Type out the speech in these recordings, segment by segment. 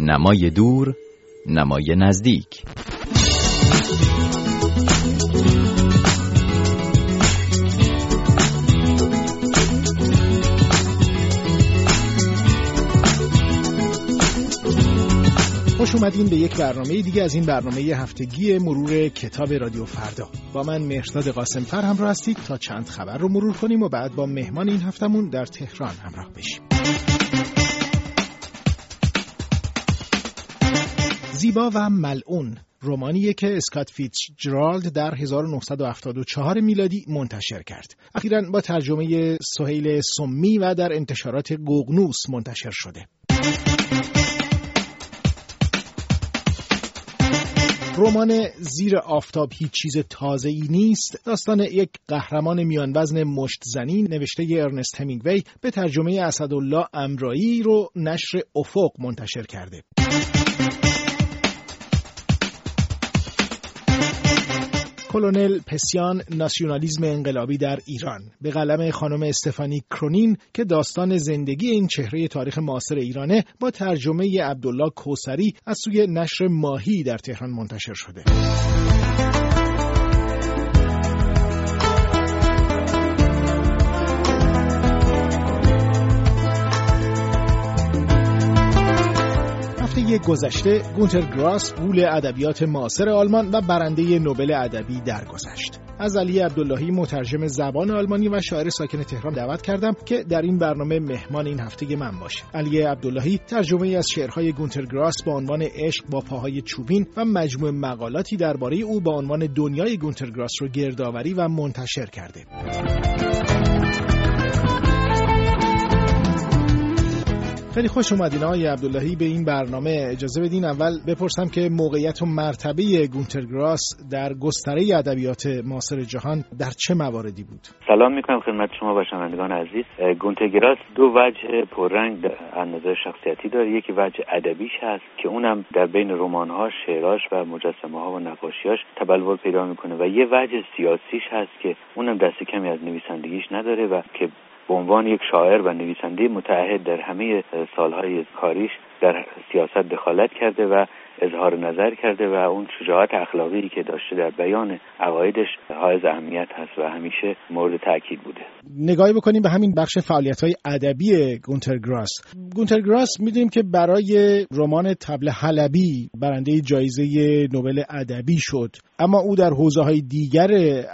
نمای دور نمای نزدیک. خوش اومدین به یک برنامه دیگه از این برنامه هفتگی مرور کتاب رادیو فردا. با من مهرداد قاسم فر همراه هستید تا چند خبر رو مرور کنیم و بعد با مهمان این هفتمون در تهران همراه بشیم. زیبا و ملعون رومانیه که اسکات جرالد در 1974 میلادی منتشر کرد. اخیرا با ترجمه سهیل سمی و در انتشارات گوگنوس منتشر شده. رمان زیر آفتاب هیچ چیز تازه ای نیست داستان یک قهرمان میان وزن مشت زنی نوشته ارنست همینگوی به ترجمه اسدالله امرایی رو نشر افق منتشر کرده کلونل پسیان ناسیونالیزم انقلابی در ایران. به قلم خانم استفانی کرونین که داستان زندگی این چهره تاریخ معاصر ایرانه با ترجمه عبدالله کوسری از سوی نشر ماهی در تهران منتشر شده. گذشته گونتر گراس بول ادبیات معاصر آلمان و برنده نوبل ادبی درگذشت. از علی عبداللهی مترجم زبان آلمانی و شاعر ساکن تهران دعوت کردم که در این برنامه مهمان این هفته من باشه. علی عبداللهی ترجمه از شعرهای گونتر گراس با عنوان عشق با پاهای چوبین و مجموع مقالاتی درباره او با عنوان دنیای گونتر گراس رو گردآوری و منتشر کرده. خیلی خوش اومدین آقای عبداللهی به این برنامه. اجازه بدین اول بپرسم که موقعیت و مرتبه گونترگراس در گستره ادبیات معاصر جهان در چه مواردی بود؟ سلام می‌کنم خدمت شما و شنوندگان عزیز گونترگراس دو وجه پررنگ در نظر شخصیتی داره. یکی وجه ادبیش هست که اونم در بین رمان‌ها شعراش و مجسمه ها و نقاشیاش تبلور پیدا می‌کنه و یه وجه سیاسیش هست که اونم دست کمی از نویسندگیش نداره و که به عنوان یک شاعر و نویسنده متعهد در همه سالهای کاریش در سیاست دخالت کرده و اظهار نظر کرده و اون شجاعت اخلاقی که داشته در بیان عقایدش حائز اهمیت هست و همیشه مورد تاکید بوده. نگاهی بکنیم به همین بخش فعالیت های ادبی گونتر گراس. گونتر گراس می‌دونیم که برای رمان تبل حلبی برنده جایزه نوبل ادبی شد. اما او در حوزه های دیگر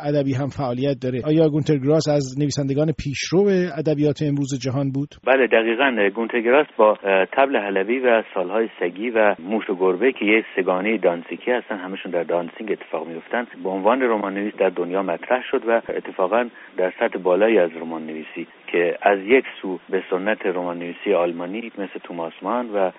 ادبی هم فعالیت داره. آیا گونتر گراس از نویسندگان پیشرو ادبیات امروز جهان بود؟ بله دقیقا. گونتر گراس با تبل حلبی و سالهای سگی و موش و گربه که یک سگانه دانسیکی هستن همشون در دانسینگ اتفاق میفتن به عنوان رمان نویس در دنیا مطرح شد و اتفاقا در سطح بالایی از رمان نویسی که از یک سو به سنت رمان نویسی آلمانی مثل توماس مان و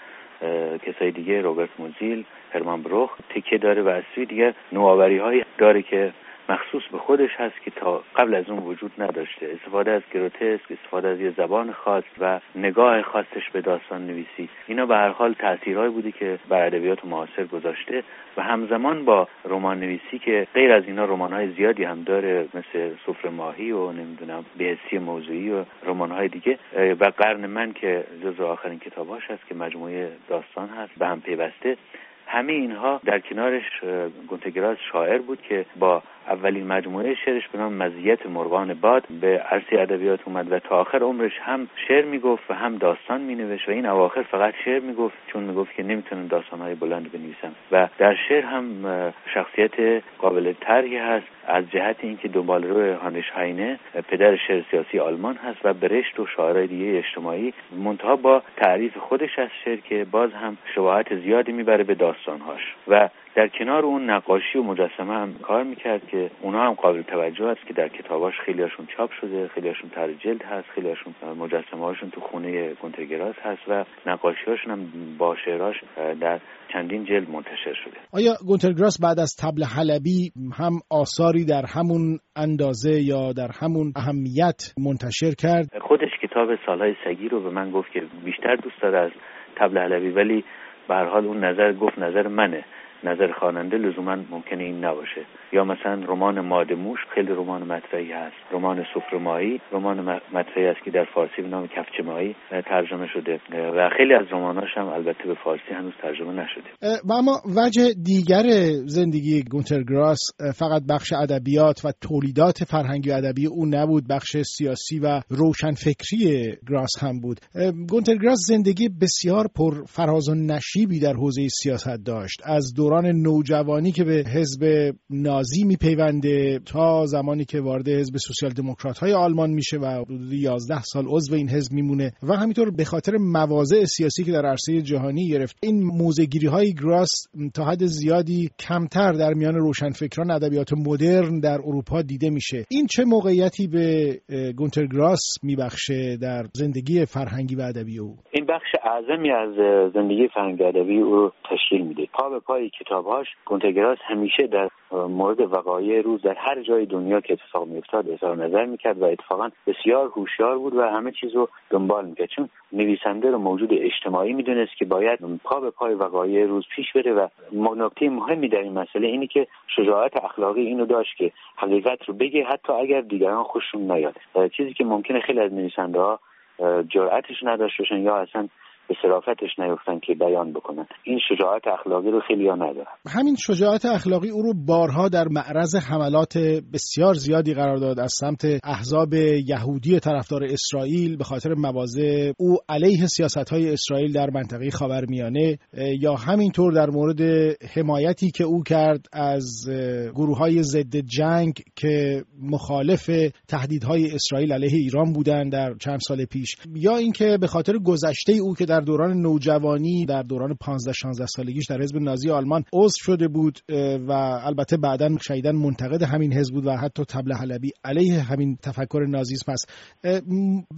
کسای دیگه روبرت موزیل هرمان بروخ تکه داره و از سوی دیگه نوآوری هایی داره که مخصوص به خودش هست که تا قبل از اون وجود نداشته. استفاده از گروتسک استفاده از یه زبان خاص و نگاه خاصش به داستان نویسی. اینا به هر حال تاثیرهایی بودی که بر ادبیات معاصر گذاشته و همزمان با رمان نویسی که غیر از اینا رمان زیادی هم داره مثل سفر ماهی و نمی‌دونم بهسی موضوعی و رمان دیگه. و قرن من که جز آخرین کتاباش هست که مجموعه داستان هست به هم پیوسته. همه اینها در کنارش گونتگراس شاعر بود که با اولین مجموعه شعرش به نام مزیت مرغان باد. به عرصه ادبیات اومد و تا آخر عمرش هم شعر می‌گفت و هم داستان مینوشت و این اواخر فقط شعر می‌گفت چون می‌گفت که نمی‌تونم داستانهای بلند بنویسم. و در شعر هم شخصیت قابل طرحی هست. از جهت اینکه دنبال روی هانش هاینه پدر شعر سیاسی آلمان هست و برشت و شاعرای دیگه اجتماعی منتها با تعریف خودش از شعر که باز هم شباهت زیادی می‌بره به داستانهاش. و در کنار اون نقاشی و مجسمه هم کار می‌کرد که اونا هم قابل توجه است که در کتاباش خیلیاشون چاپ شده خیلیاشون تر جلد هست خیلیاشون مجسمه هاشون تو خونه گونتگراس هست و نقاشی هاشون هم با شعراش در چندین جلد منتشر شده. آیا گونترگراس بعد از تبل حلبی هم آثاری در همون اندازه یا در همون اهمیت منتشر کرد؟ خودش کتاب سالهای سگی رو به من گفت که بیشتر دوست داره از تبل حلبی ولی به حال اون نظر گفت نظر منه. نظر خواننده لزوما ممکنه این نباشه. یا مثلا رمان مادموش خیلی رمان مطرحی هست. رمان سفرمایی رمان مطرحی است که در فارسی به نام کفچمایی ترجمه شده. و خیلی از رماناش هم البته به فارسی هنوز ترجمه نشده. و اما وجه دیگر زندگی گونتر گراس فقط بخش ادبیات و تولیدات فرهنگی و ادبی او نبود بخش سیاسی و روشنفکری گراس هم بود. گونتر گراس زندگی بسیار پر فراز و نشیبی در حوزه سیاست داشت. از دوران نوجوانی که به حزب نازی میپیونده تا زمانی که وارد حزب سوسیال دموکرات های آلمان میشه و حدود 11 سال عضو این حزب میمونه و همینطور به خاطر مواضع سیاسی که در عرصه جهانی گرفت این موزگیری های گراس تا حد زیادی کمتر در میان روشنفکران ادبیات مدرن در اروپا دیده میشه. این چه موقعیتی به گونتر گراس میبخشه در زندگی فرهنگی و ادبی او؟ بخش اعظمی از زندگی فرهنگی ادبی او تشکیل میده. پا به پای کتابهاش گونتر گراس همیشه در مورد وقایع روز در هر جای دنیا که اتفاق میافتاد اظهار نظر می‌کرد و اتفاقا بسیار هوشیار بود و همه چیز رو دنبال می‌کرد. چون نویسنده رو موجود اجتماعی می‌دونست که باید پا به پای وقایع روز پیش بره و نکته مهمی در این مسئله اینه که شجاعت اخلاقی اینو داشت که حقیقت رو بگه حتی اگر دیگران خوششون نیاد. چیزی که ممکنه خیلی از نویسنده ها جرأتش نداشته باشن یا اصلا به صرافتش نیفتن که بیان بکنن. این شجاعت اخلاقی رو خیلی ها همین شجاعت اخلاقی او رو بارها در معرض حملات بسیار زیادی قرار داد از سمت احزاب یهودی طرفدار اسرائیل به خاطر مواضع او علیه سیاست های اسرائیل در منطقه خاورمیانه یا همینطور در مورد حمایتی که او کرد از گروه های ضد جنگ که مخالف تهدیدهای اسرائیل علیه ایران بودند در چند سال پیش یا اینکه به خاطر گذشته او که در دوران نوجوانی در دوران 15 16 سالگیش در حزب نازی آلمان عضو شده بود و البته بعدا شیدن منتقد همین حزب بود و حتی تبل حلبی علیه همین تفکر نازیسم است.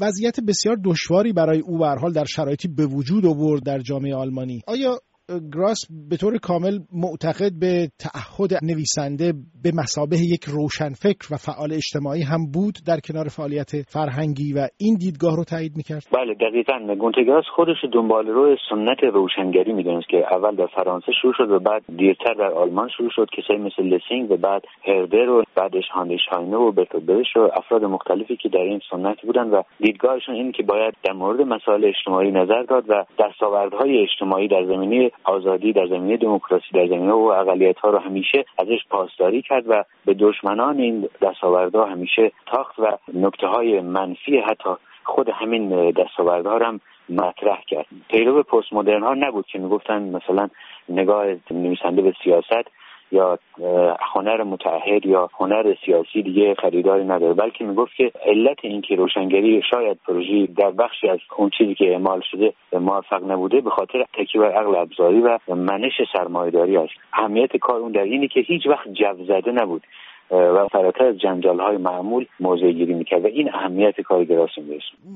وضعیت بسیار دشواری برای او به حال در شرایطی به وجود آورد در جامعه آلمانی. آیا گراس به طور کامل معتقد به تعهد نویسنده به مسابه یک روشنفکر و فعال اجتماعی هم بود در کنار فعالیت فرهنگی و این دیدگاه رو تایید می‌کرد. بله دقیقا. گونتگراس خودش دنبال روی سنت روشنگری می‌دونست که اول در فرانسه شروع شد و بعد دیرتر در آلمان شروع شد کسایی مثل لسینگ و بعد هردر و بعدش هاندشهاینه و برتوبرش و افراد مختلفی که در این سنت بودن و دیدگاهشون این که باید در مورد مسائل اجتماعی نظر داد و دستاوردهای اجتماعی در زمینه آزادی در زمینه دموکراسی در زمینه و اقلیت ها رو همیشه ازش پاسداری کرد و به دشمنان این دستاوردها همیشه تاخت و نکته های منفی حتی خود همین دستاوردها هم مطرح کرد. پیرو پست مدرن ها نبود که می‌گفتن مثلا نگاه نویسنده به سیاست یا هنر متعهد یا هنر سیاسی دیگه خریداری نداره. بلکه می‌گفت که علت اینکه روشنگری شاید پروژه در بخشی از اون چیزی که اعمال شده موفق نبوده به خاطر تکیه بر عقل ابزاری و منش سرمایهداری است. اهمیت کار اون در اینه که هیچ وقت جو زده نبود. و فراتر از جنجال های معمول موضع گیری می‌کرد و این اهمیت کار گراس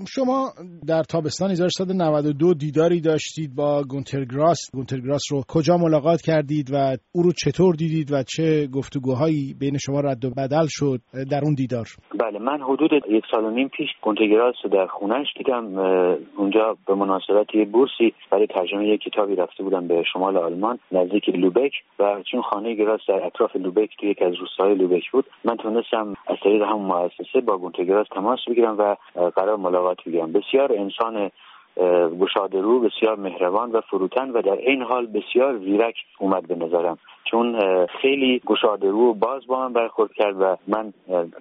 شما در تابستان 1392 دیداری داشتید با گونتر گراس. گونتر گراس رو کجا ملاقات کردید و او رو چطور دیدید و چه گفتگوهایی بین شما رد و بدل شد در اون دیدار؟ بله من حدود یک سال و نیم پیش گونتر گراس در خونش دیدم. اونجا به مناسبت یه بورسی برای ترجمه یک کتابی رفته بودم به شمال آلمان نزدیک لوبک. و چون خانه گراس در اطراف لوبک توی یک از روستاهای لوبک بود. من تونستم از طریق همون مؤسسه با گونتگراس تماس بگیرم و قرار ملاقات بگیرم. بسیار انسان گشاده رو بسیار مهربان و فروتن و در این حال بسیار ویرک اومد به نظرم. چون خیلی گشاده رو باز با من برخورد کرد و من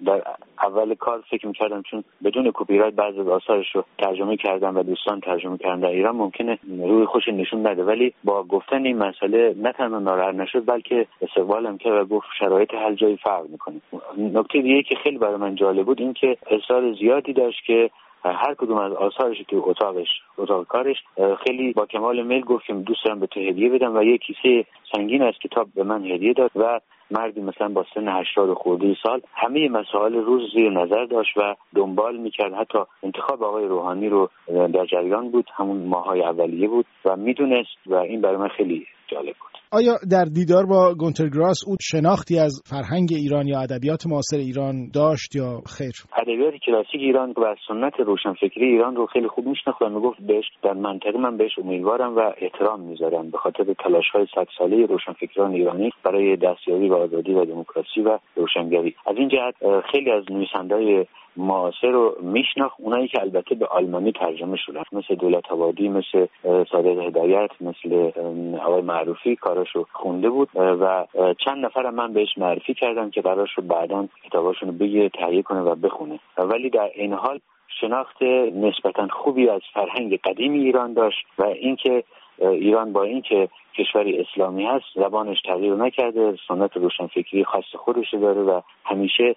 در اول کار فکر می‌کردم چون بدون کپی رایت بعضی از آثارش رو ترجمه کردم و دوستان ترجمه کردن در ایران ممکنه روی خوش نشون نده. ولی با گفتن این مسئله نه تنها ناراحت نشد بلکه استقبالم کرد و گفت شرایط هر جایی فرق می‌کنه. نکته دیگه که خیلی برای من جالب بود این که اصرار زیادی داشت که هر کدوم از آثارش که اتاقش اتاق کارش خیلی با کمال میل گفت که دوست دارم به تو هدیه بدم و یه کیسه سنگین از کتاب به من هدیه داد و مردی مثلا با سن هشتاد خورده سال همه مسائل روز زیر نظر داشت و دنبال می‌کرد. حتی انتخاب آقای روحانی رو در جریان بود همون ماهای اولیه بود و می‌دونست و این برای من خیلی جالب بود. آیا در دیدار با گونتر گراس او شناختی از فرهنگ ایران یا ادبیات معاصر ایران داشت یا خیر؟ ادبیات کلاسیک ایران و سنت روشنفکری ایران رو خیلی خوب میشناخت و می‌گفت بهش در منطقه من بهش امیدوارم و احترام می‌ذارم به خاطر تلاش های صد ساله روشنفکران ایرانی برای دستیابی به آزادی و دموکراسی و روشنگری. از این جهت خیلی از نویسندهای معاصر رو میشناخت. اونایی که البته به آلمانی ترجمه شدن مثل دولت آبادی مثل صادق هدایت مثل آقای معروفی کاراشو خونده بود. و چند نفر من بهش معرفی کردم که قرار شد بعدا کتاباشون رو بگیره تهیه کنه و بخونه. ولی در این حال شناخت نسبتا خوبی از فرهنگ قدیم ایران داشت و اینکه ایران با اینکه کشوری اسلامی هست زبانش تغییر نکرده سنت روشنفکری خاص خودش داره و همیشه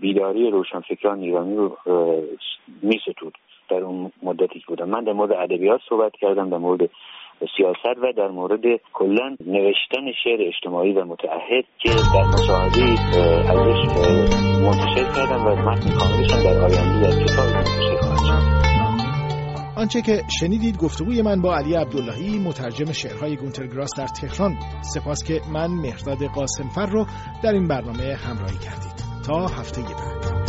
بیداری روشنفکران ایرانی رو ستود در اون مدتی که بودم. من در مورد ادبیات صحبت کردم در مورد سیاست و در مورد کلا نوشتن شعر اجتماعی و متعهد که در مصاحبه ازش منتشر کردم و متن کاملشان در آینده در کتاب منتشر خواهد آنچه که شنیدید گفتگوی من با علی عبداللهی مترجم شعرهای گونتر گراس در تهران بود. سپاس که من مهرداد قاسمفر رو در این برنامه همراهی کردید. تا هفته بعد.